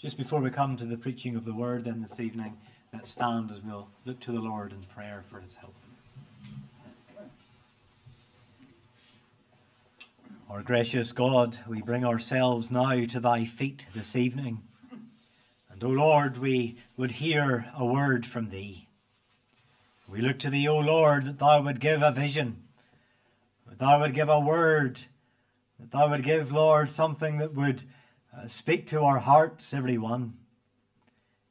Just before we come to the preaching of the word then this evening, let's stand as we'll look to the Lord in prayer for his help. Our gracious God, we bring ourselves now to thy feet this evening. And, O Lord, we would hear a word from thee. We look to thee, O Lord, that thou would give a vision, that thou would give a word, that thou would give, Lord, something that would uh, speak to our hearts, everyone.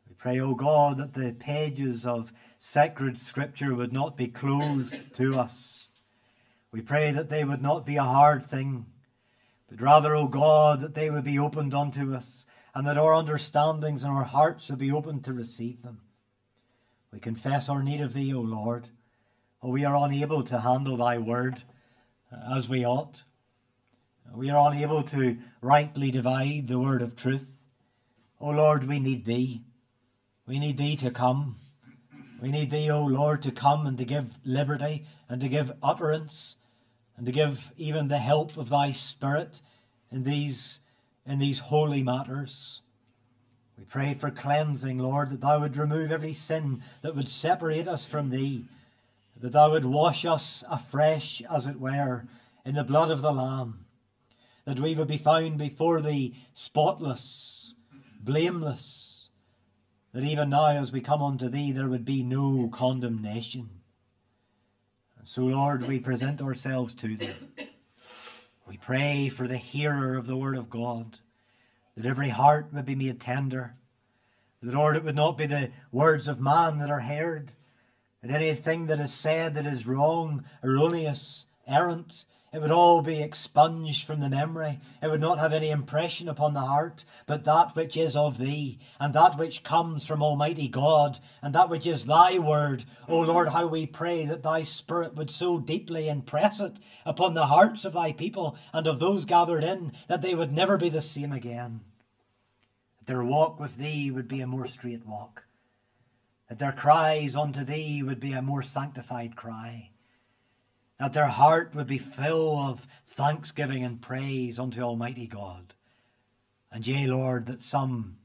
We pray, O God, that the pages of sacred scripture would not be closed to us we pray that they would not be a hard thing, but rather, O God, that they would be opened unto us, and that our understandings and our hearts would be open to receive them. We confess our need of Thee, O Lord. Oh, we are unable to handle Thy word uh, as we ought. We are unable to rightly divide the word of truth. O Lord, we need Thee. We need Thee to come. We need Thee, O Lord, to come and to give liberty and to give utterance and to give even the help of thy Spirit in these, in these holy matters. We pray for cleansing, Lord, that thou would remove every sin that would separate us from thee, that thou would wash us afresh, as it were, in the blood of the Lamb, that we would be found before thee spotless, blameless, that even now as we come unto thee there would be no condemnation. And so, Lord, we present ourselves to thee. We pray for the hearer of the word of God, that every heart would be made tender. That, Lord, it would not be the words of man that are heard, that anything that is said that is wrong, erroneous, errant, it would all be expunged from the memory. It would not have any impression upon the heart, but that which is of thee, and that which comes from Almighty God, and that which is thy word. O Lord, how we pray that thy Spirit would so deeply impress it upon the hearts of thy people and of those gathered in, that they would never be the same again. That their walk with thee would be a more straight walk. That their cries unto thee would be a more sanctified cry that their heart would be full of thanksgiving and praise unto Almighty God. And yea, Lord, that some,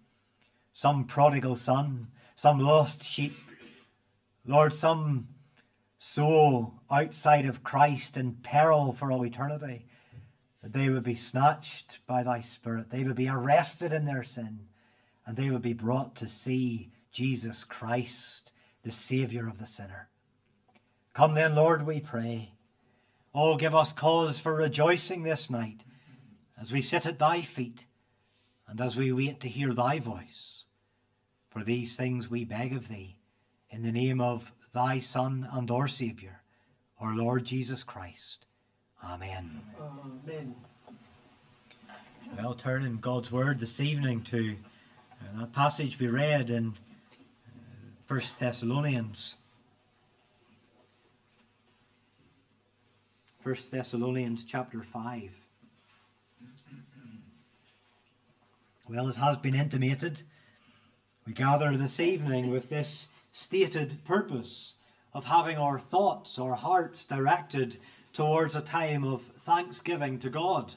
some prodigal son, some lost sheep, Lord, some soul outside of Christ in peril for all eternity, that they would be snatched by thy Spirit, they would be arrested in their sin, and they would be brought to see Jesus Christ, the Saviour of the sinner. Come then, Lord, we pray. Oh, give us cause for rejoicing this night as we sit at thy feet and as we wait to hear thy voice. For these things we beg of thee in the name of thy Son and our Saviour, our Lord Jesus Christ. Amen. Amen. Well, turn in God's Word this evening to uh, that passage we read in uh, First Thessalonians 1 Thessalonians chapter 5. Well, as has been intimated, we gather this evening with this stated purpose of having our thoughts, our hearts directed towards a time of thanksgiving to God.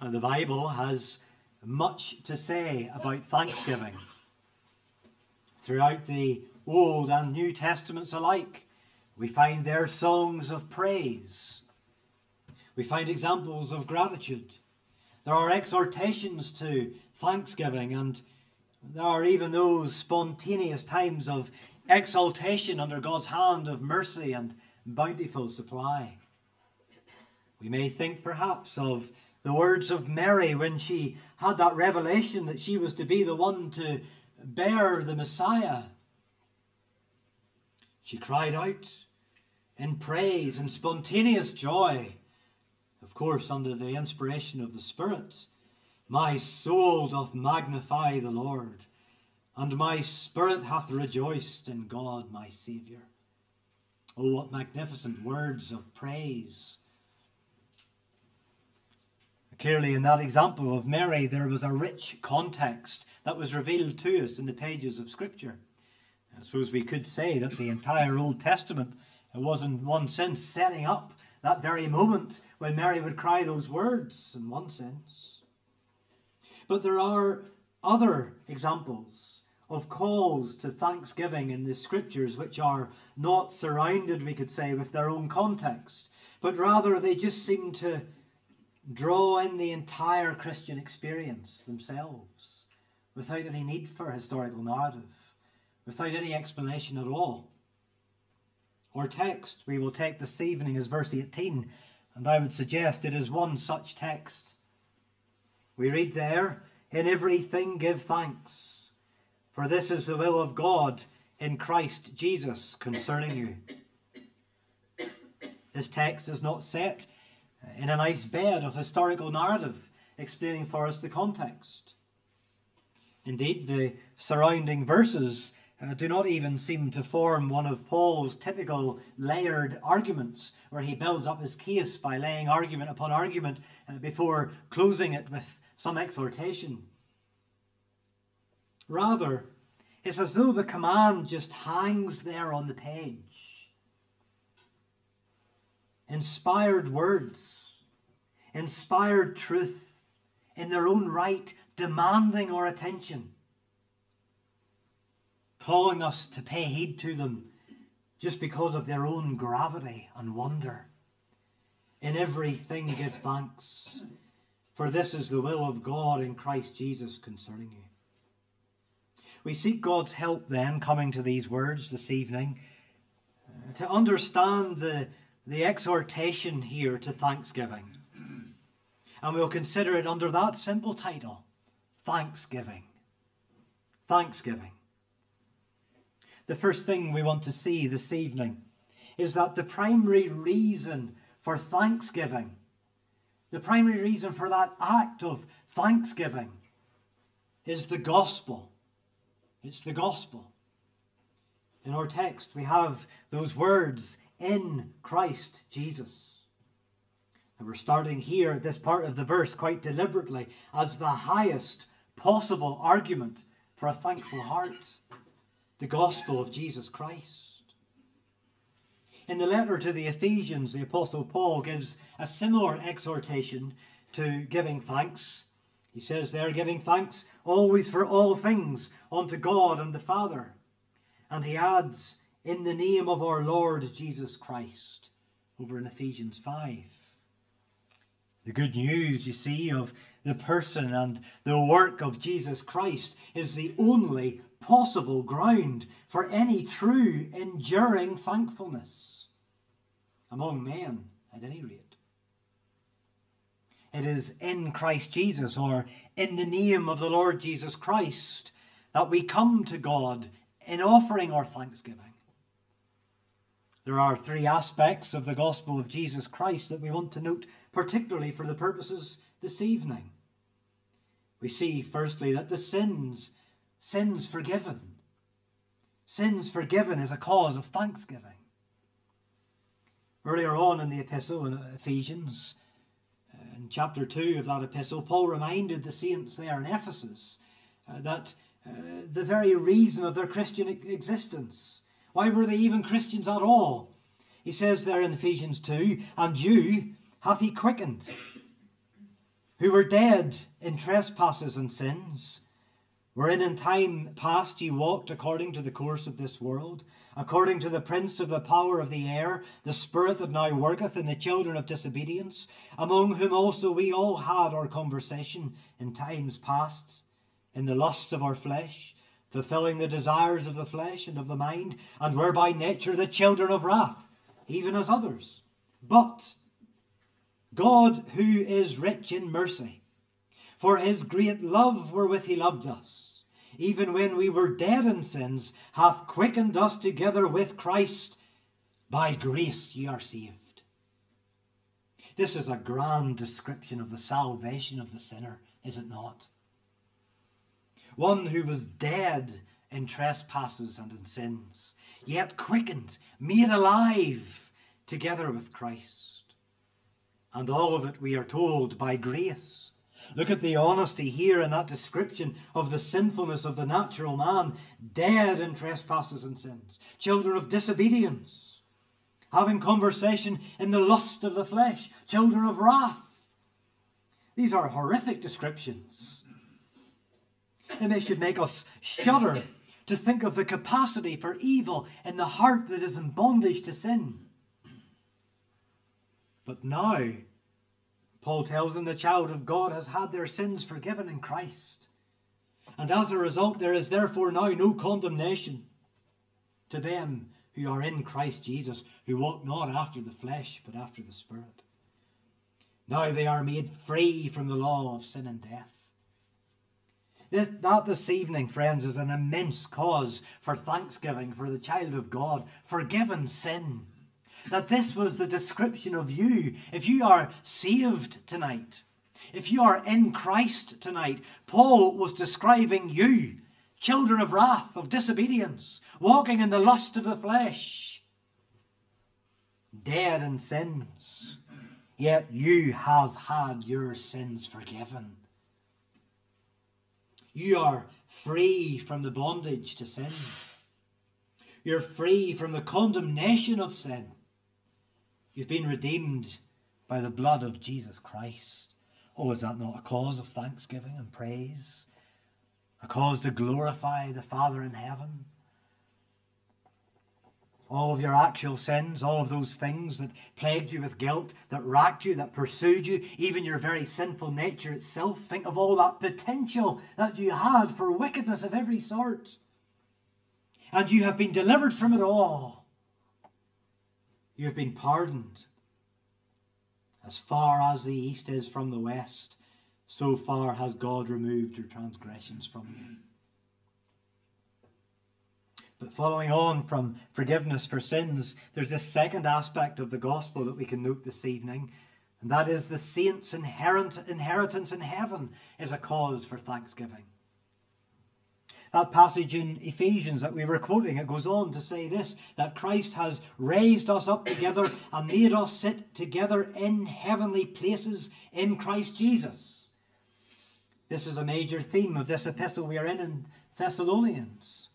And the Bible has much to say about thanksgiving throughout the Old and New Testaments alike. We find there songs of praise. We find examples of gratitude. There are exhortations to thanksgiving, and there are even those spontaneous times of exaltation under God's hand of mercy and bountiful supply. We may think perhaps of the words of Mary when she had that revelation that she was to be the one to bear the Messiah. She cried out, in praise and spontaneous joy, of course, under the inspiration of the Spirit. My soul doth magnify the Lord, and my spirit hath rejoiced in God my Saviour. Oh, what magnificent words of praise! Clearly, in that example of Mary, there was a rich context that was revealed to us in the pages of Scripture. I suppose we could say that the entire Old Testament it was, in one sense, setting up that very moment when Mary would cry those words, in one sense. But there are other examples of calls to thanksgiving in the scriptures which are not surrounded, we could say, with their own context, but rather they just seem to draw in the entire Christian experience themselves without any need for historical narrative, without any explanation at all. Our text we will take this evening is verse 18, and I would suggest it is one such text. We read there, In everything give thanks, for this is the will of God in Christ Jesus concerning you. This text is not set in a nice bed of historical narrative explaining for us the context. Indeed, the surrounding verses uh, do not even seem to form one of Paul's typical layered arguments, where he builds up his case by laying argument upon argument uh, before closing it with some exhortation. Rather, it's as though the command just hangs there on the page. Inspired words, inspired truth, in their own right, demanding our attention calling us to pay heed to them just because of their own gravity and wonder. In everything give thanks, for this is the will of God in Christ Jesus concerning you. We seek God's help then, coming to these words this evening, uh, to understand the, the exhortation here to thanksgiving. And we'll consider it under that simple title Thanksgiving. Thanksgiving the first thing we want to see this evening is that the primary reason for thanksgiving, the primary reason for that act of thanksgiving, is the gospel. It's the gospel. In our text, we have those words, in Christ Jesus. And we're starting here at this part of the verse quite deliberately as the highest possible argument for a thankful heart the gospel of Jesus Christ. In the letter to the Ephesians, the Apostle Paul gives a similar exhortation to giving thanks. He says they're giving thanks always for all things unto God and the Father. And he adds, in the name of our Lord Jesus Christ, over in Ephesians 5. The good news, you see, of the person and the work of Jesus Christ is the only possible ground for any true, enduring thankfulness among men, at any rate. It is in Christ Jesus, or in the name of the Lord Jesus Christ, that we come to God in offering our thanksgiving. There are three aspects of the gospel of Jesus Christ that we want to note, particularly for the purposes this evening. We see, firstly, that the sins Sins forgiven. Sins forgiven is a cause of thanksgiving. Earlier on in the epistle in Ephesians, uh, in chapter 2 of that epistle, Paul reminded the saints there in Ephesus uh, that uh, the very reason of their Christian existence, why were they even Christians at all? He says there in Ephesians 2 And you hath he quickened, who were dead in trespasses and sins wherein in time past ye walked according to the course of this world, according to the prince of the power of the air, the spirit that now worketh in the children of disobedience, among whom also we all had our conversation in times past, in the lusts of our flesh, fulfilling the desires of the flesh and of the mind, and were by nature the children of wrath, even as others. But God, who is rich in mercy, for his great love wherewith he loved us, even when we were dead in sins, hath quickened us together with Christ. By grace ye are saved. This is a grand description of the salvation of the sinner, is it not? One who was dead in trespasses and in sins, yet quickened, made alive together with Christ. And all of it, we are told, by grace Look at the honesty here in that description of the sinfulness of the natural man, dead in trespasses and sins, children of disobedience, having conversation in the lust of the flesh, children of wrath. These are horrific descriptions. And they should make us shudder to think of the capacity for evil in the heart that is in bondage to sin. But now, Paul tells them the child of God has had their sins forgiven in Christ. And as a result, there is therefore now no condemnation to them who are in Christ Jesus, who walk not after the flesh, but after the Spirit. Now they are made free from the law of sin and death. This, that this evening, friends, is an immense cause for thanksgiving for the child of God, forgiven sin. That this was the description of you. If you are saved tonight, if you are in Christ tonight, Paul was describing you, children of wrath, of disobedience, walking in the lust of the flesh, dead in sins. Yet you have had your sins forgiven. You are free from the bondage to sin. You're free from the condemnation of sin. You've been redeemed by the blood of Jesus Christ. Oh, is that not a cause of thanksgiving and praise? A cause to glorify the Father in heaven? all of your actual sins, all of those things that plagued you with guilt, that racked you, that pursued you, even your very sinful nature itself. Think of all that potential that you had for wickedness of every sort. And you have been delivered from it all. You have been pardoned. As far as the east is from the west, so far has God removed your transgressions from you. But following on from forgiveness for sins, there's a second aspect of the gospel that we can note this evening, and that is the saints' inherent inheritance in heaven is a cause for thanksgiving. That passage in Ephesians that we were quoting, it goes on to say this that Christ has raised us up together and made us sit together in heavenly places in Christ Jesus. This is a major theme of this epistle we are in in Thessalonians.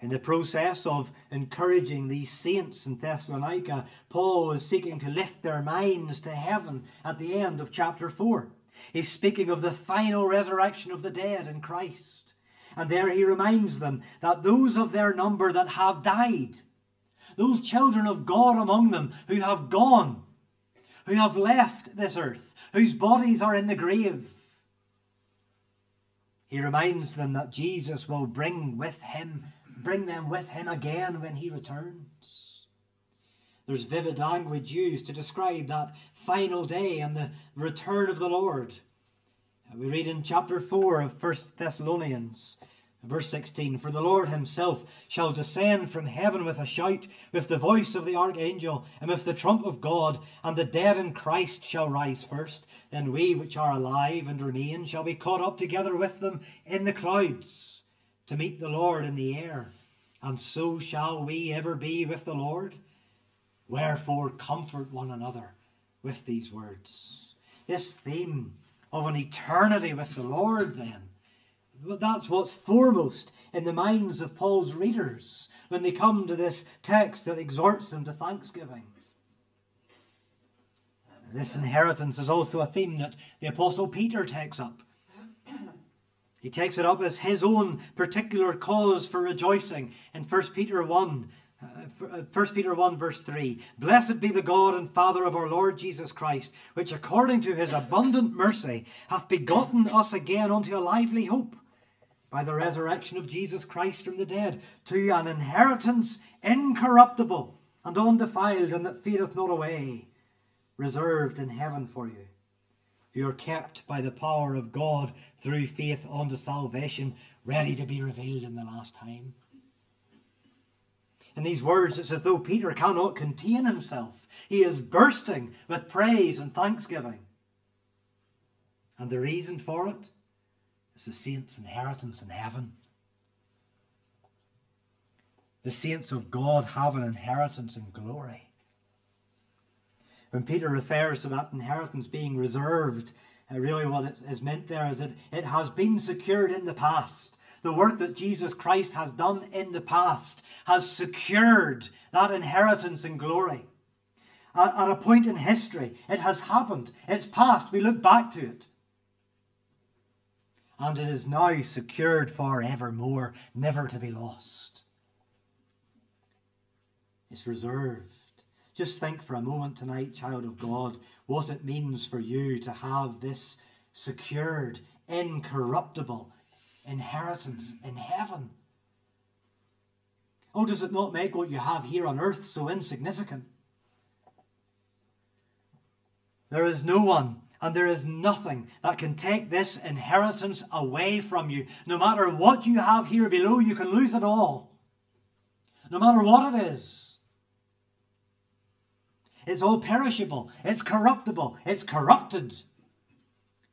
In the process of encouraging these saints in Thessalonica, Paul is seeking to lift their minds to heaven at the end of chapter 4. He's speaking of the final resurrection of the dead in Christ. And there he reminds them that those of their number that have died, those children of God among them who have gone, who have left this earth, whose bodies are in the grave, he reminds them that Jesus will bring with him bring them with him again when he returns. There's vivid language used to describe that final day and the return of the Lord. We read in chapter 4 of 1 Thessalonians, verse 16 For the Lord himself shall descend from heaven with a shout, with the voice of the archangel, and with the trump of God, and the dead in Christ shall rise first. Then we which are alive and remain shall be caught up together with them in the clouds to meet the Lord in the air and so shall we ever be with the Lord. Wherefore, comfort one another with these words. This theme of an eternity with the Lord, then, But that's what's foremost in the minds of Paul's readers when they come to this text that exhorts them to thanksgiving. This inheritance is also a theme that the Apostle Peter takes up he takes it up as his own particular cause for rejoicing in 1 Peter 1. Uh, 1 uh, Peter 1 verse 3 Blessed be the God and Father of our Lord Jesus Christ, which according to his abundant mercy hath begotten us again unto a lively hope by the resurrection of Jesus Christ from the dead, to an inheritance incorruptible and undefiled, and that fadeth not away, reserved in heaven for you who are kept by the power of God through faith unto salvation, ready to be revealed in the last time. In these words, it's as though Peter cannot contain himself. He is bursting with praise and thanksgiving. And the reason for it is the saints' inheritance in heaven. The saints of God have an inheritance in glory. When Peter refers to that inheritance being reserved, uh, really what it is meant there is that it has been secured in the past. The work that Jesus Christ has done in the past has secured that inheritance in glory. At, at a point in history, it has happened. It's past. We look back to it. and it is now secured for evermore, never to be lost. It's reserved. Just think for a moment tonight, child of God, what it means for you to have this secured, incorruptible inheritance in heaven. Oh, does it not make what you have here on earth so insignificant? There is no one and there is nothing that can take this inheritance away from you. No matter what you have here below, you can lose it all. No matter what it is. It's all perishable, it's corruptible, it's corrupted.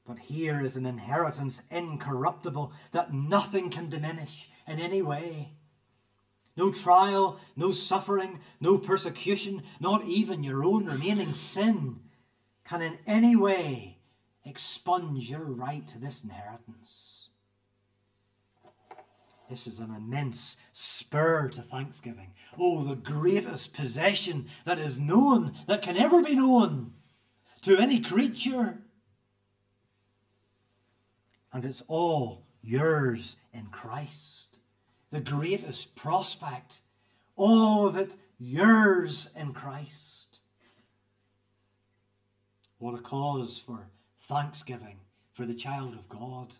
But here is an inheritance incorruptible that nothing can diminish in any way. No trial, no suffering, no persecution, not even your own remaining sin can in any way expunge your right to this inheritance. This is an immense spur to thanksgiving. Oh, the greatest possession that is known, that can ever be known to any creature. And it's all yours in Christ. The greatest prospect, all of it yours in Christ. What a cause for thanksgiving for the child of God.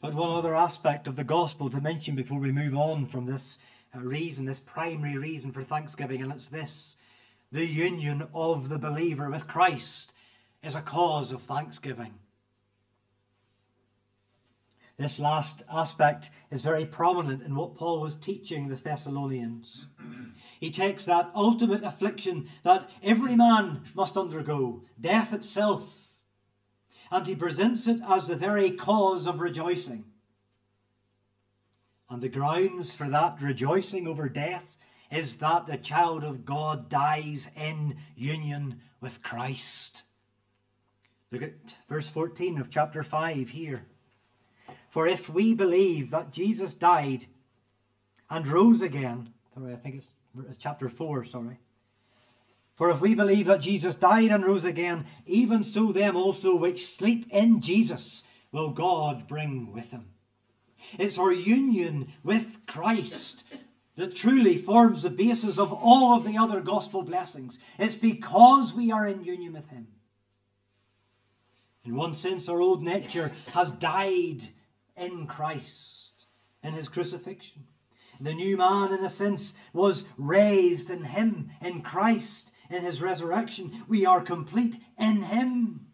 But one other aspect of the gospel to mention before we move on from this uh, reason, this primary reason for thanksgiving, and it's this the union of the believer with Christ is a cause of thanksgiving. This last aspect is very prominent in what Paul was teaching the Thessalonians. He takes that ultimate affliction that every man must undergo, death itself, and he presents it as the very cause of rejoicing. And the grounds for that rejoicing over death is that the child of God dies in union with Christ. Look at verse 14 of chapter 5 here. For if we believe that Jesus died and rose again, sorry, I think it's chapter 4, sorry. For if we believe that Jesus died and rose again, even so them also which sleep in Jesus will God bring with him. It's our union with Christ that truly forms the basis of all of the other gospel blessings. It's because we are in union with him. In one sense, our old nature has died in Christ, in his crucifixion. The new man, in a sense, was raised in him, in Christ, in his resurrection. We are complete in him.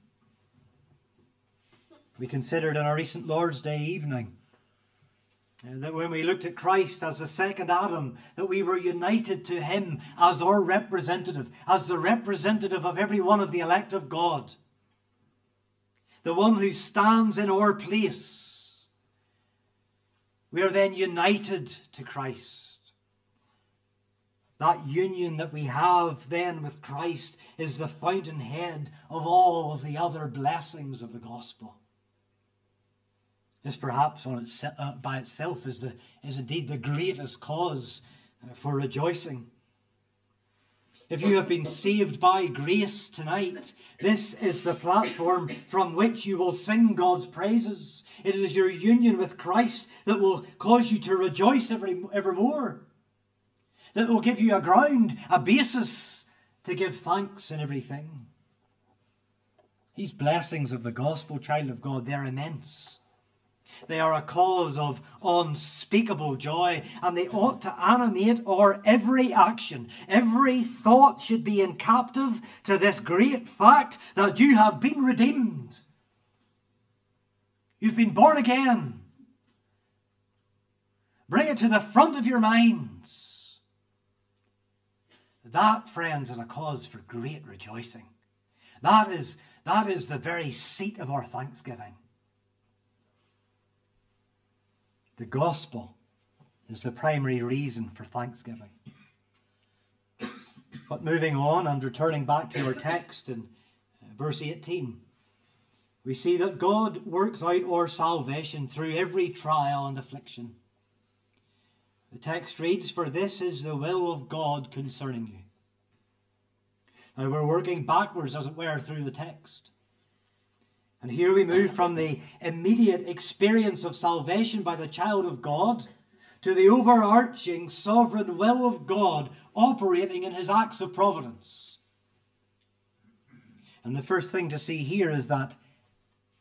We considered in our recent Lord's Day evening uh, that when we looked at Christ as the second Adam, that we were united to him as our representative, as the representative of every one of the elect of God. The one who stands in our place we are then united to Christ. That union that we have then with Christ is the fountainhead of all of the other blessings of the gospel. This perhaps on its, uh, by itself is, the, is indeed the greatest cause uh, for rejoicing. If you have been saved by grace tonight, this is the platform from which you will sing God's praises. It is your union with Christ that will cause you to rejoice every, evermore, that will give you a ground, a basis to give thanks in everything. These blessings of the gospel, child of God, they're immense. They are a cause of unspeakable joy, and they ought to animate our every action. Every thought should be in captive to this great fact that you have been redeemed. You've been born again. Bring it to the front of your minds. That, friends, is a cause for great rejoicing. That is, that is the very seat of our thanksgiving. The gospel is the primary reason for thanksgiving. But moving on and returning back to our text in uh, verse 18, we see that God works out our salvation through every trial and affliction. The text reads, For this is the will of God concerning you. Now we're working backwards, as it were, through the text. And here we move from the immediate experience of salvation by the child of God to the overarching sovereign will of God operating in his acts of providence. And the first thing to see here is that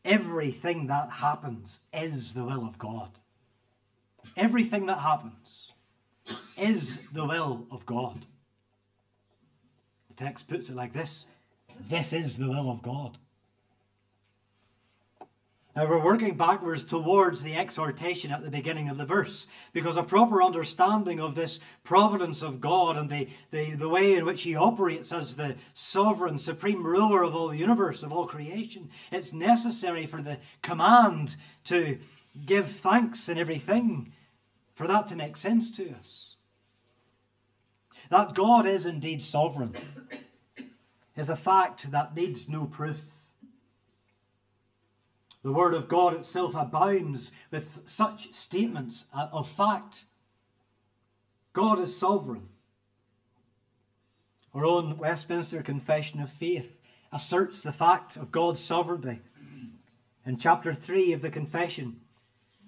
everything that happens is the will of God. Everything that happens is the will of God. The text puts it like this This is the will of God. Now we're working backwards towards the exhortation at the beginning of the verse because a proper understanding of this providence of God and the, the, the way in which He operates as the sovereign, supreme ruler of all the universe, of all creation, it's necessary for the command to give thanks in everything for that to make sense to us. That God is indeed sovereign is a fact that needs no proof. The Word of God itself abounds with such statements of fact. God is sovereign. Our own Westminster Confession of Faith asserts the fact of God's sovereignty. In chapter 3 of the Confession,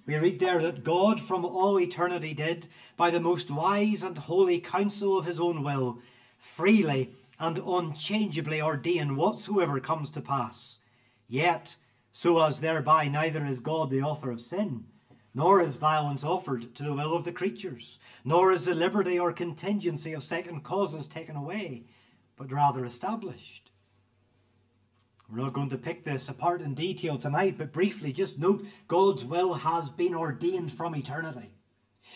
we read there that God from all eternity did, by the most wise and holy counsel of his own will, freely and unchangeably ordain whatsoever comes to pass. Yet, so as thereby neither is God the author of sin, nor is violence offered to the will of the creatures, nor is the liberty or contingency of second causes taken away, but rather established. We're not going to pick this apart in detail tonight, but briefly just note God's will has been ordained from eternity.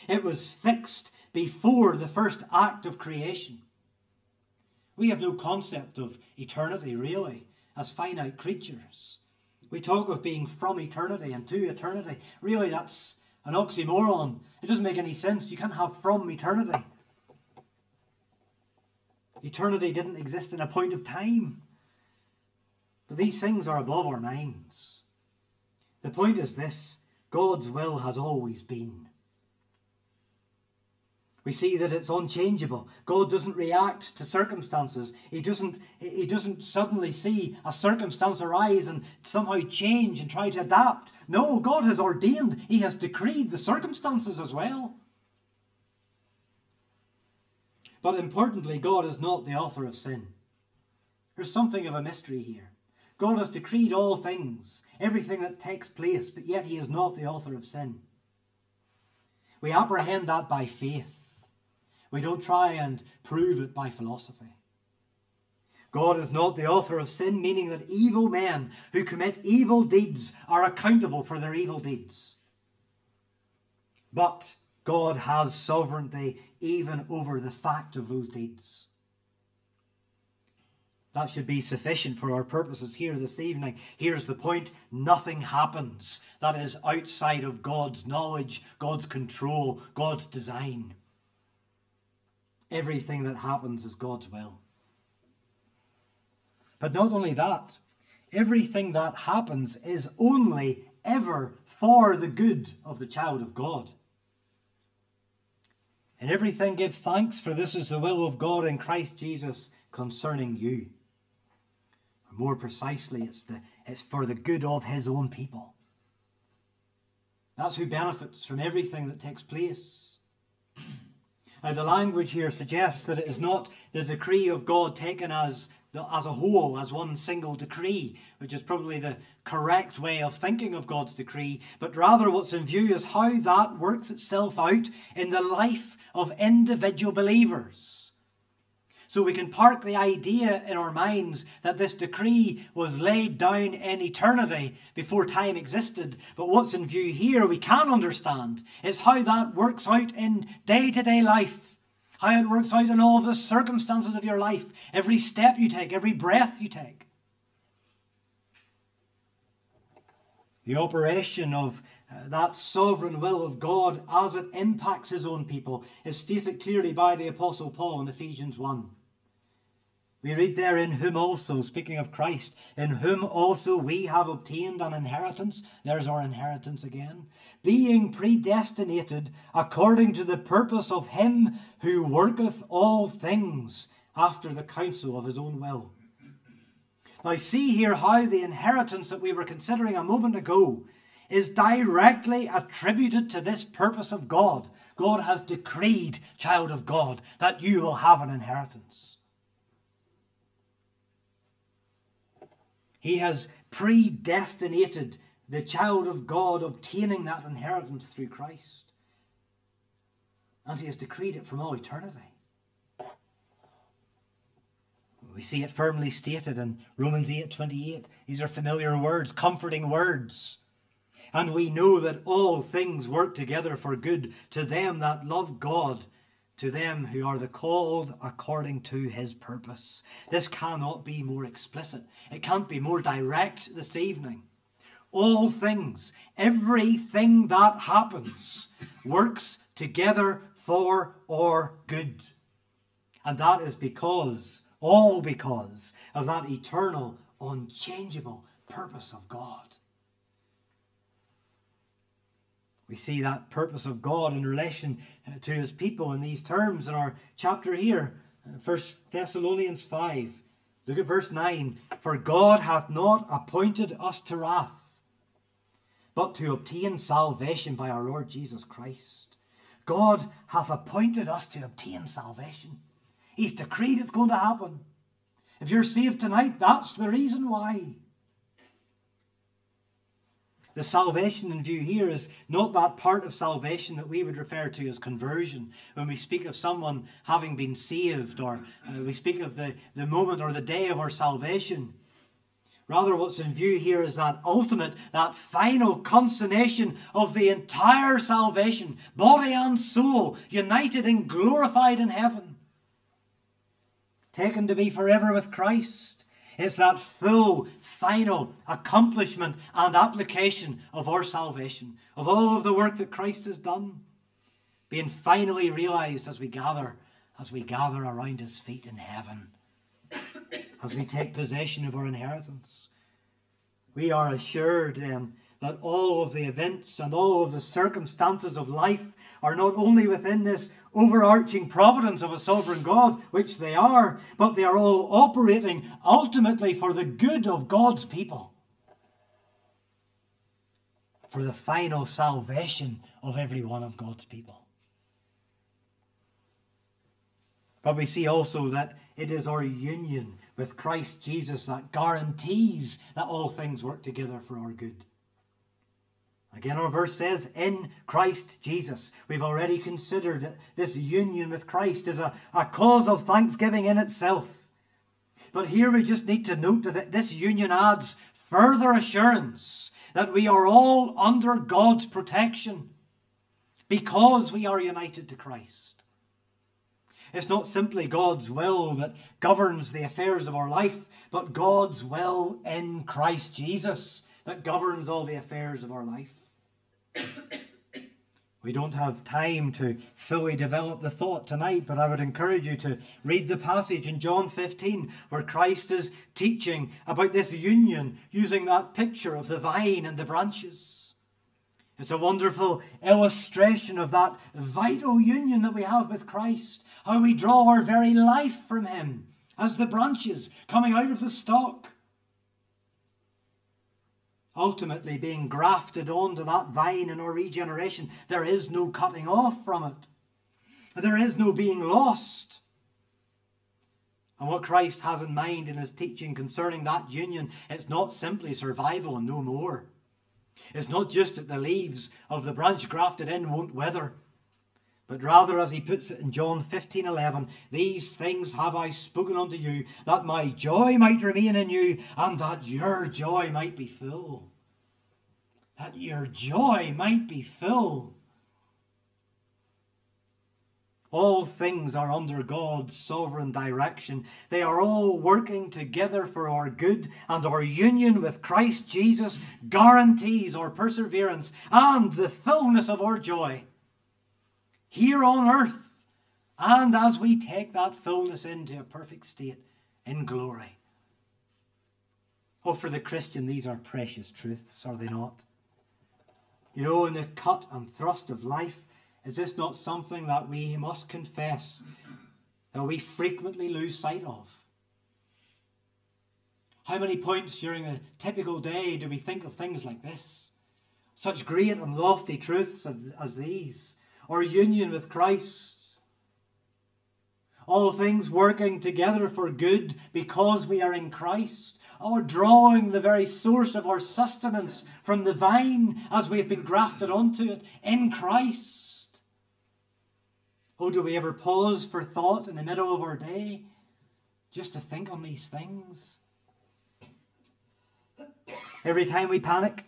It was fixed before the first act of creation. We have no concept of eternity, really, as finite creatures. We talk of being from eternity and to eternity. Really, that's an oxymoron. It doesn't make any sense. You can't have from eternity. Eternity didn't exist in a point of time. But these things are above our minds. The point is this God's will has always been. We see that it's unchangeable. God doesn't react to circumstances. He doesn't, he doesn't suddenly see a circumstance arise and somehow change and try to adapt. No, God has ordained, He has decreed the circumstances as well. But importantly, God is not the author of sin. There's something of a mystery here. God has decreed all things, everything that takes place, but yet He is not the author of sin. We apprehend that by faith. We don't try and prove it by philosophy. God is not the author of sin, meaning that evil men who commit evil deeds are accountable for their evil deeds. But God has sovereignty even over the fact of those deeds. That should be sufficient for our purposes here this evening. Here's the point nothing happens that is outside of God's knowledge, God's control, God's design. Everything that happens is God's will. But not only that, everything that happens is only ever for the good of the child of God. In everything give thanks, for this is the will of God in Christ Jesus concerning you. Or more precisely, it's, the, it's for the good of his own people. That's who benefits from everything that takes place. Now, the language here suggests that it is not the decree of God taken as, the, as a whole, as one single decree, which is probably the correct way of thinking of God's decree, but rather what's in view is how that works itself out in the life of individual believers. So we can park the idea in our minds that this decree was laid down in eternity before time existed. But what's in view here, we can understand. It's how that works out in day to day life, how it works out in all the circumstances of your life, every step you take, every breath you take. The operation of uh, that sovereign will of God as it impacts his own people is stated clearly by the Apostle Paul in Ephesians 1. We read there, in whom also, speaking of Christ, in whom also we have obtained an inheritance. There's our inheritance again. Being predestinated according to the purpose of him who worketh all things after the counsel of his own will. Now, see here how the inheritance that we were considering a moment ago is directly attributed to this purpose of God. God has decreed, child of God, that you will have an inheritance. He has predestinated the child of God obtaining that inheritance through Christ. And he has decreed it from all eternity. We see it firmly stated in Romans 8:28. These are familiar words, comforting words. And we know that all things work together for good to them that love God, to them who are the called according to his purpose. This cannot be more explicit. It can't be more direct this evening. All things, everything that happens, works together for our good. And that is because, all because, of that eternal, unchangeable purpose of God. We see that purpose of God in relation uh, to his people in these terms in our chapter here, 1 uh, Thessalonians 5. Look at verse 9. For God hath not appointed us to wrath, but to obtain salvation by our Lord Jesus Christ. God hath appointed us to obtain salvation. He's decreed it's going to happen. If you're saved tonight, that's the reason why. The salvation in view here is not that part of salvation that we would refer to as conversion. When we speak of someone having been saved, or uh, we speak of the, the moment or the day of our salvation. Rather, what's in view here is that ultimate, that final consummation of the entire salvation, body and soul, united and glorified in heaven, taken to be forever with Christ. It's that full, final accomplishment and application of our salvation, of all of the work that Christ has done, being finally realized as we gather, as we gather around his feet in heaven, as we take possession of our inheritance. We are assured then that all of the events and all of the circumstances of life are not only within this overarching providence of a sovereign God, which they are, but they are all operating ultimately for the good of God's people, for the final salvation of every one of God's people. But we see also that it is our union with Christ Jesus that guarantees that all things work together for our good. Again, our verse says, in Christ Jesus. We've already considered that this union with Christ is a, a cause of thanksgiving in itself. But here we just need to note that this union adds further assurance that we are all under God's protection because we are united to Christ. It's not simply God's will that governs the affairs of our life, but God's will in Christ Jesus that governs all the affairs of our life. We don't have time to fully develop the thought tonight, but I would encourage you to read the passage in John 15 where Christ is teaching about this union using that picture of the vine and the branches. It's a wonderful illustration of that vital union that we have with Christ, how we draw our very life from Him as the branches coming out of the stalk ultimately being grafted onto that vine in our regeneration. There is no cutting off from it, there is no being lost. And what Christ has in mind in his teaching concerning that union, it's not simply survival and no more. It's not just that the leaves of the branch grafted in won't wither, but rather, as he puts it in John 15 11, these things have I spoken unto you, that my joy might remain in you, and that your joy might be full. That your joy might be full. All things are under God's sovereign direction. They are all working together for our good, and our union with Christ Jesus guarantees our perseverance and the fullness of our joy here on earth, and as we take that fullness into a perfect state in glory. Oh, for the Christian, these are precious truths, are they not? You know, in the cut and thrust of life, is this not something that we must confess that we frequently lose sight of? How many points during a typical day do we think of things like this? Such great and lofty truths as, as these. Our union with Christ. All things working together for good because we are in Christ. or drawing the very source of our sustenance from the vine as we have been grafted onto it in Christ. Oh, do we ever pause for thought in the middle of our day just to think on these things? Every time we panic,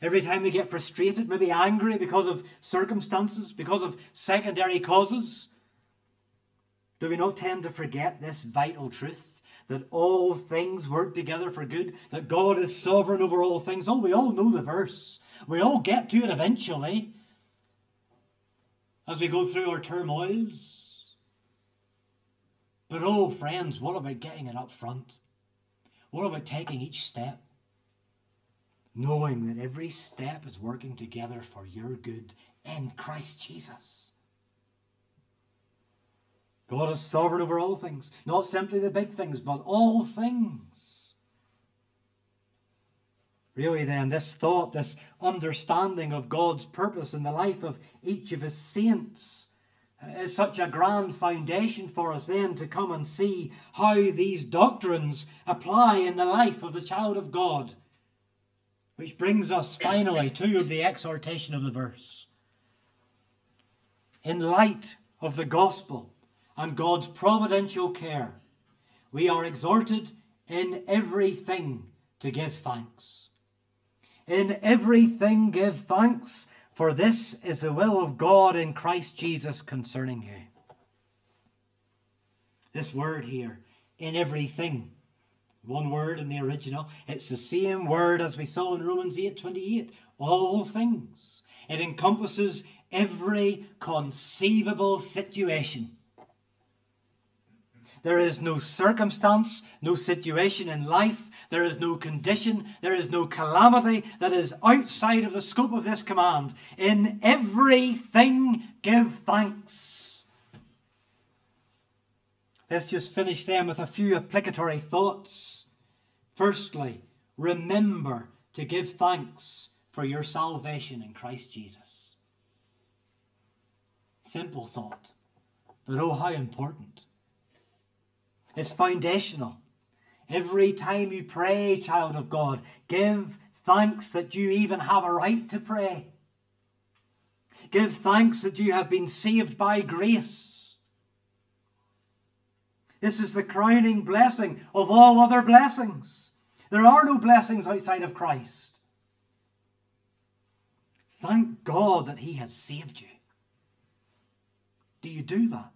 every time we get frustrated, maybe angry because of circumstances, because of secondary causes, do we not tend to forget this vital truth? That all things work together for good, that God is sovereign over all things. Oh, we all know the verse. We all get to it eventually as we go through our turmoils. But oh, friends, what about getting it up front? What about taking each step? Knowing that every step is working together for your good in Christ Jesus. God is sovereign over all things, not simply the big things, but all things. Really, then, this thought, this understanding of God's purpose in the life of each of his saints uh, is such a grand foundation for us then to come and see how these doctrines apply in the life of the child of God which brings us finally to the exhortation of the verse. In light of the gospel and God's providential care, we are exhorted in everything to give thanks. In everything give thanks, for this is the will of God in Christ Jesus concerning you. This word here, in everything, one word in the original. It's the same word as we saw in Romans 8:28. All things. It encompasses every conceivable situation. There is no circumstance, no situation in life, there is no condition, there is no calamity that is outside of the scope of this command. In everything, give thanks. Let's just finish then with a few applicatory thoughts. Firstly, remember to give thanks for your salvation in Christ Jesus. Simple thought, but oh, how important. It's foundational. Every time you pray, child of God, give thanks that you even have a right to pray. Give thanks that you have been saved by grace. This is the crowning blessing of all other blessings. There are no blessings outside of Christ. Thank God that He has saved you. Do you do that?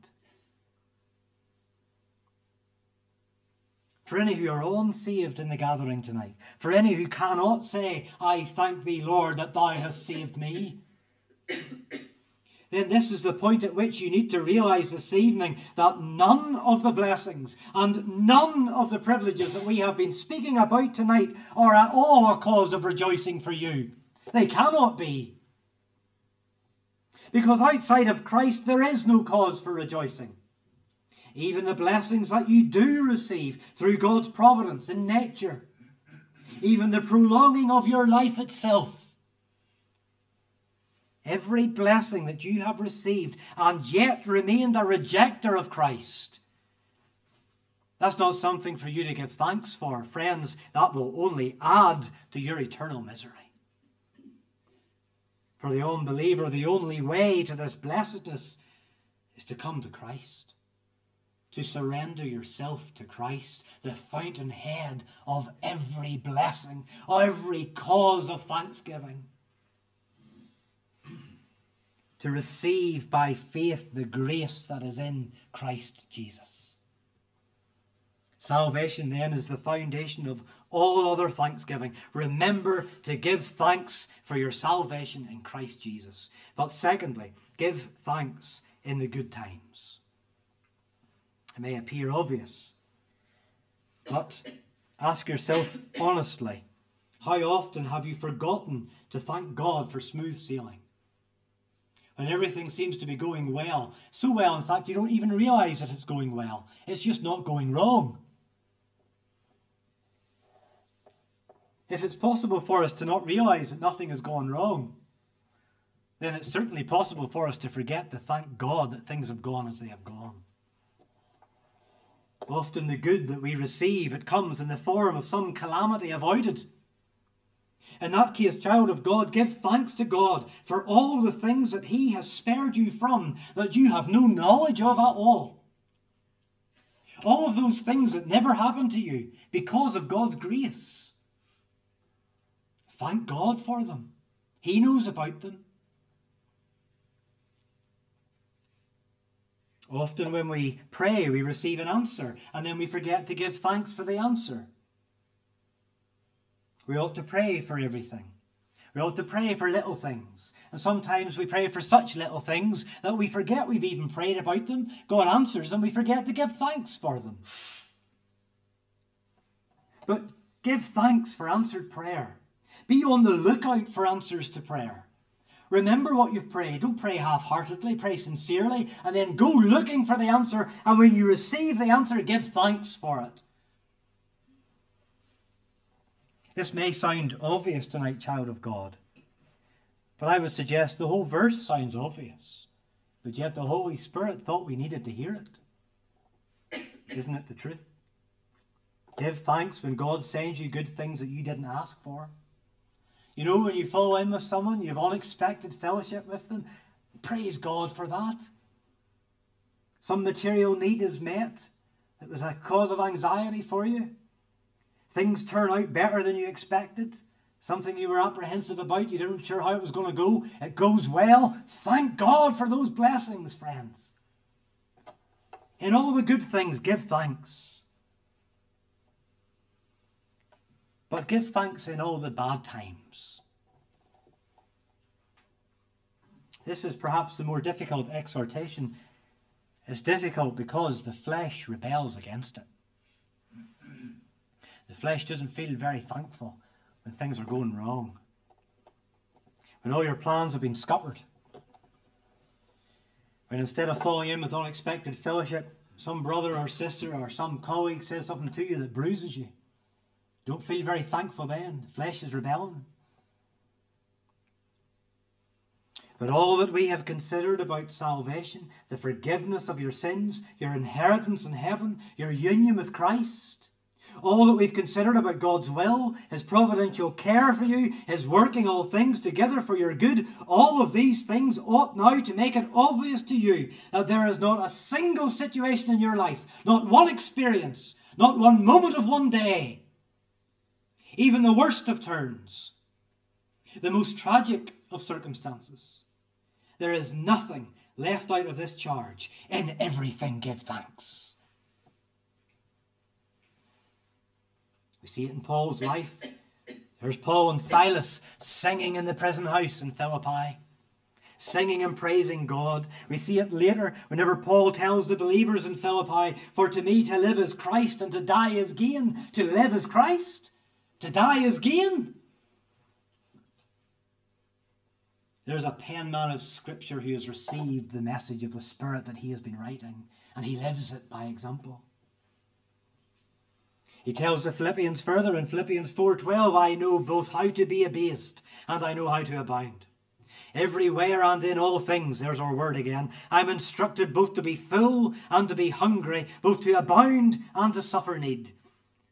For any who are unsaved in the gathering tonight, for any who cannot say, I thank thee, Lord, that thou hast saved me, then this is the point at which you need to realize this evening that none of the blessings and none of the privileges that we have been speaking about tonight are at all a cause of rejoicing for you. They cannot be. Because outside of Christ, there is no cause for rejoicing. Even the blessings that you do receive through God's providence in nature, even the prolonging of your life itself, every blessing that you have received and yet remained a rejecter of Christ. That's not something for you to give thanks for. Friends, that will only add to your eternal misery. For the unbeliever, the only way to this blessedness is to come to Christ, to surrender yourself to Christ, the fountainhead of every blessing, every cause of thanksgiving to receive by faith the grace that is in Christ Jesus. Salvation then is the foundation of all other thanksgiving. Remember to give thanks for your salvation in Christ Jesus. But secondly, give thanks in the good times. It may appear obvious, but ask yourself honestly how often have you forgotten to thank God for smooth sailing? And everything seems to be going well. So well, in fact, you don't even realize that it's going well. It's just not going wrong. If it's possible for us to not realize that nothing has gone wrong, then it's certainly possible for us to forget to thank God that things have gone as they have gone. Often the good that we receive, it comes in the form of some calamity avoided. In that case, child of God, give thanks to God for all the things that He has spared you from that you have no knowledge of at all. All of those things that never happened to you because of God's grace. Thank God for them. He knows about them. Often, when we pray, we receive an answer, and then we forget to give thanks for the answer. We ought to pray for everything. We ought to pray for little things. And sometimes we pray for such little things that we forget we've even prayed about them. God answers and we forget to give thanks for them. But give thanks for answered prayer. Be on the lookout for answers to prayer. Remember what you've prayed. Don't pray half heartedly, pray sincerely, and then go looking for the answer. And when you receive the answer, give thanks for it. This may sound obvious tonight, child of God, but I would suggest the whole verse sounds obvious, but yet the Holy Spirit thought we needed to hear it. Isn't it the truth? Give thanks when God sends you good things that you didn't ask for. You know, when you fall in with someone, you have unexpected fellowship with them. Praise God for that. Some material need is met that was a cause of anxiety for you. Things turn out better than you expected. Something you were apprehensive about, you didn't sure how it was going to go. It goes well. Thank God for those blessings, friends. In all the good things, give thanks. But give thanks in all the bad times. This is perhaps the more difficult exhortation. It's difficult because the flesh rebels against it. The flesh doesn't feel very thankful when things are going wrong. When all your plans have been scuppered. When instead of falling in with unexpected fellowship, some brother or sister or some colleague says something to you that bruises you. Don't feel very thankful then. The flesh is rebelling. But all that we have considered about salvation, the forgiveness of your sins, your inheritance in heaven, your union with Christ, all that we've considered about God's will, His providential care for you, His working all things together for your good, all of these things ought now to make it obvious to you that there is not a single situation in your life, not one experience, not one moment of one day, even the worst of turns, the most tragic of circumstances. There is nothing left out of this charge. In everything, give thanks. We see it in Paul's life. There's Paul and Silas singing in the prison house in Philippi, singing and praising God. We see it later whenever Paul tells the believers in Philippi, For to me to live is Christ and to die is gain. To live is Christ, to die is gain. There's a penman of Scripture who has received the message of the Spirit that he has been writing, and he lives it by example. He tells the Philippians further in Philippians 4:12, I know both how to be abased and I know how to abound. Everywhere and in all things, there's our word again. I'm instructed both to be full and to be hungry, both to abound and to suffer need.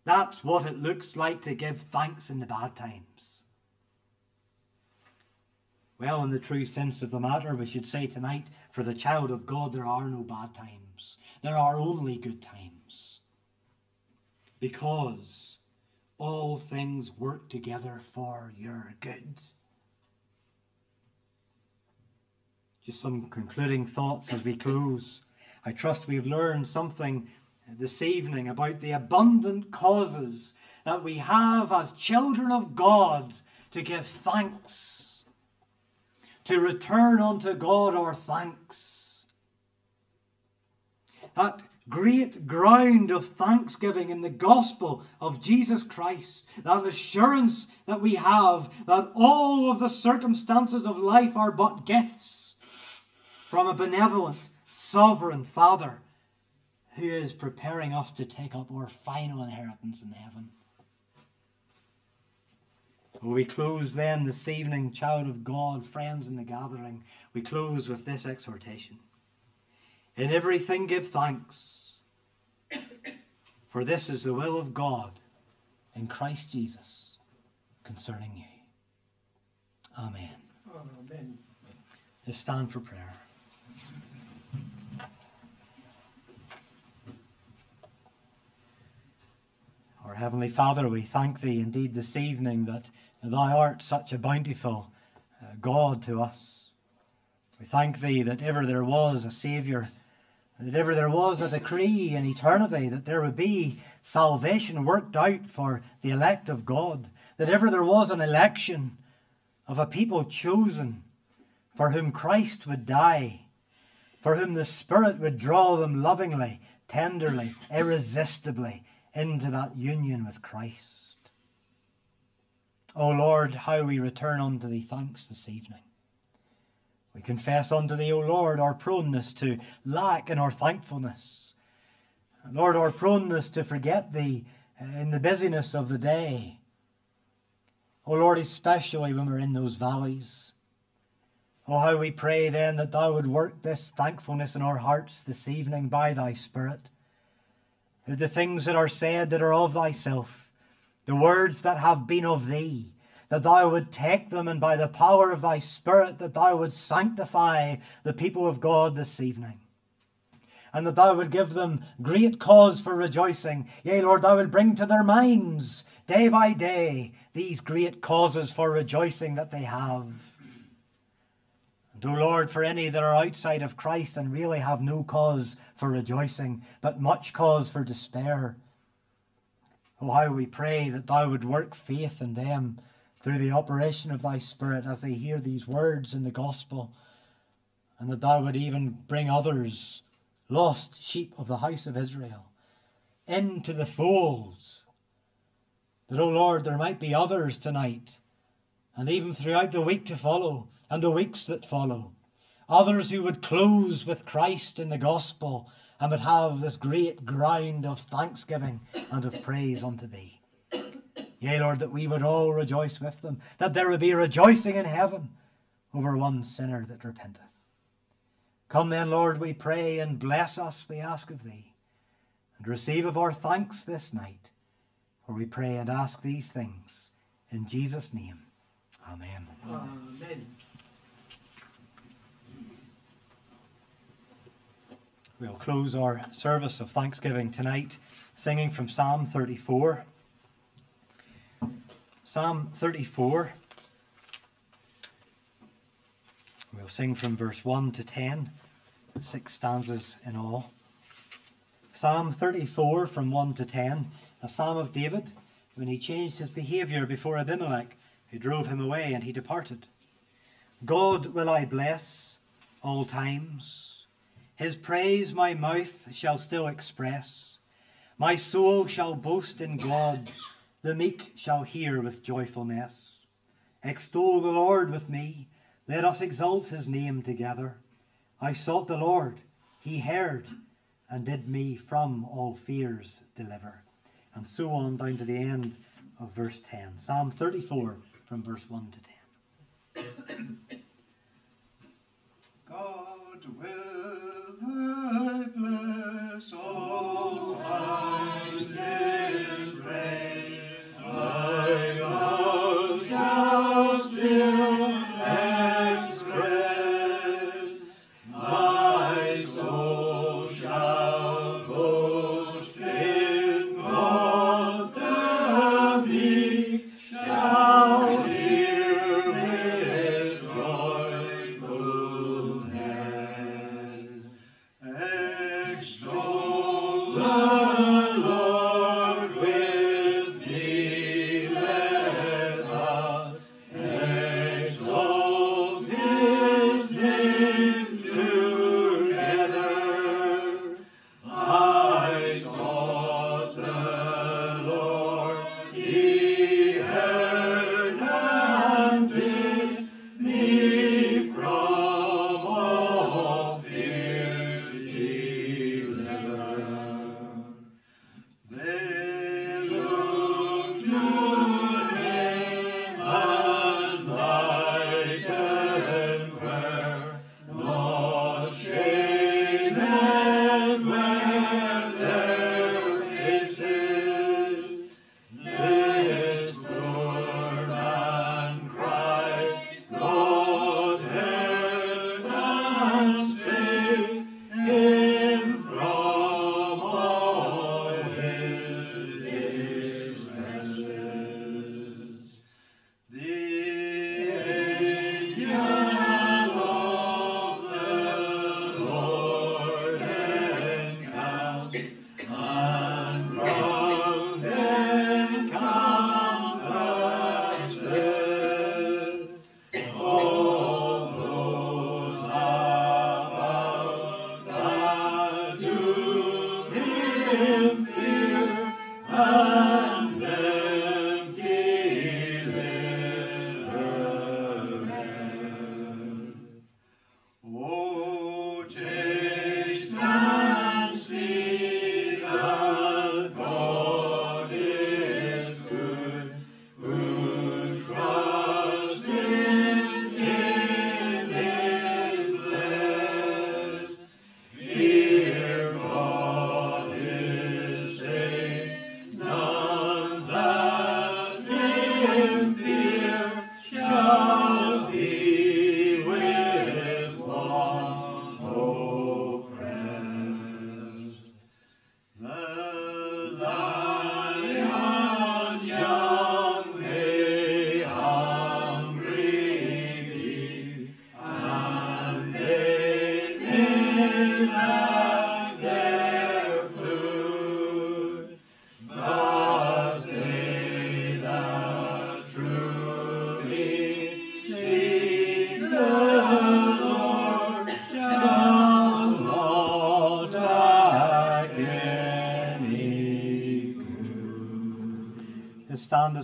That's what it looks like to give thanks in the bad times. Well, in the true sense of the matter, we should say tonight, for the child of God, there are no bad times. There are only good times because all things work together for your good. Just some concluding thoughts as we close. I trust we've learned something this evening about the abundant causes that we have as children of God to give thanks, to return unto God our thanks. That great ground of thanksgiving in the gospel of Jesus Christ. That assurance that we have that all of the circumstances of life are but gifts from a benevolent, sovereign Father who is preparing us to take up our final inheritance in heaven. We close then this evening, child of God, friends in the gathering, we close with this exhortation. In everything give thanks, for this is the will of God in Christ Jesus concerning you. Amen. Amen. Let's stand for prayer. Our Heavenly Father, we thank Thee indeed this evening that Thou art such a bountiful uh, God to us. We thank Thee that ever there was a Saviour, that ever there was a decree in eternity that there would be salvation worked out for the elect of God, that ever there was an election of a people chosen for whom Christ would die, for whom the Spirit would draw them lovingly, tenderly, irresistibly into that union with Christ. O Lord, how we return unto Thee thanks this evening. We confess unto Thee, O Lord, our proneness to lack in our thankfulness. Lord, our proneness to forget Thee eh, in the busyness of the day. O Lord, especially when we're in those valleys. Oh, how we pray then that Thou would work this thankfulness in our hearts this evening by Thy Spirit. That The things that are said that are of Thyself, the words that have been of Thee, that Thou would take them and by the power of Thy Spirit that Thou would sanctify the people of God this evening. And that Thou would give them great cause for rejoicing. Yea, Lord, Thou would bring to their minds day by day these great causes for rejoicing that they have. And, O Lord, for any that are outside of Christ and really have no cause for rejoicing, but much cause for despair, oh, how we pray that Thou would work faith in them through the operation of Thy Spirit as they hear these words in the gospel, and that Thou would even bring others, lost sheep of the house of Israel, into the fold. That, O Lord, there might be others tonight, and even throughout the week to follow, and the weeks that follow. Others who would close with Christ in the gospel and would have this great ground of thanksgiving and of praise unto thee. Yea, Lord, that we would all rejoice with them, that there would be rejoicing in heaven over one sinner that repenteth. Come then, Lord, we pray, and bless us, we ask of thee, and receive of our thanks this night, for we pray and ask these things in Jesus' name. Amen. Amen. We'll close our service of thanksgiving tonight singing from Psalm 34. Psalm 34. We'll sing from verse 1 to 10, six stanzas in all. Psalm 34 from 1 to 10, a psalm of David when he changed his behaviour before Abimelech, who drove him away, and he departed. God will I bless all times. His praise my mouth shall still express. My soul shall boast in God, the meek shall hear with joyfulness. Extol the Lord with me, let us exalt his name together. I sought the Lord, he heard, and did me from all fears deliver. And so on down to the end of verse 10. Psalm 34 from verse 1 to 10. God will bless all times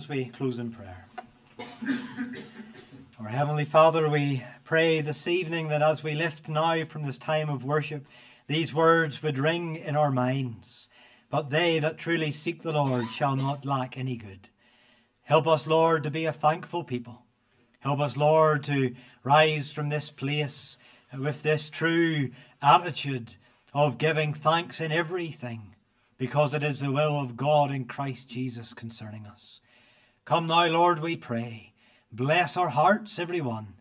we close in prayer. Our Heavenly Father, we pray this evening that as we lift now from this time of worship, these words would ring in our minds. But they that truly seek the Lord shall not lack any good. Help us, Lord, to be a thankful people. Help us, Lord, to rise from this place with this true attitude of giving thanks in everything, because it is the will of God in Christ Jesus concerning us. Come now, Lord, we pray. Bless our hearts, every one.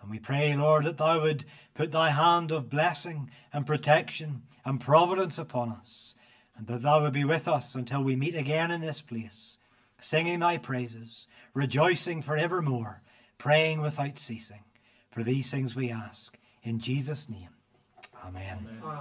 And we pray, Lord, that Thou would put Thy hand of blessing and protection and providence upon us, and that Thou would be with us until we meet again in this place, singing Thy praises, rejoicing for evermore, praying without ceasing. For these things we ask. In Jesus' name, Amen. Amen.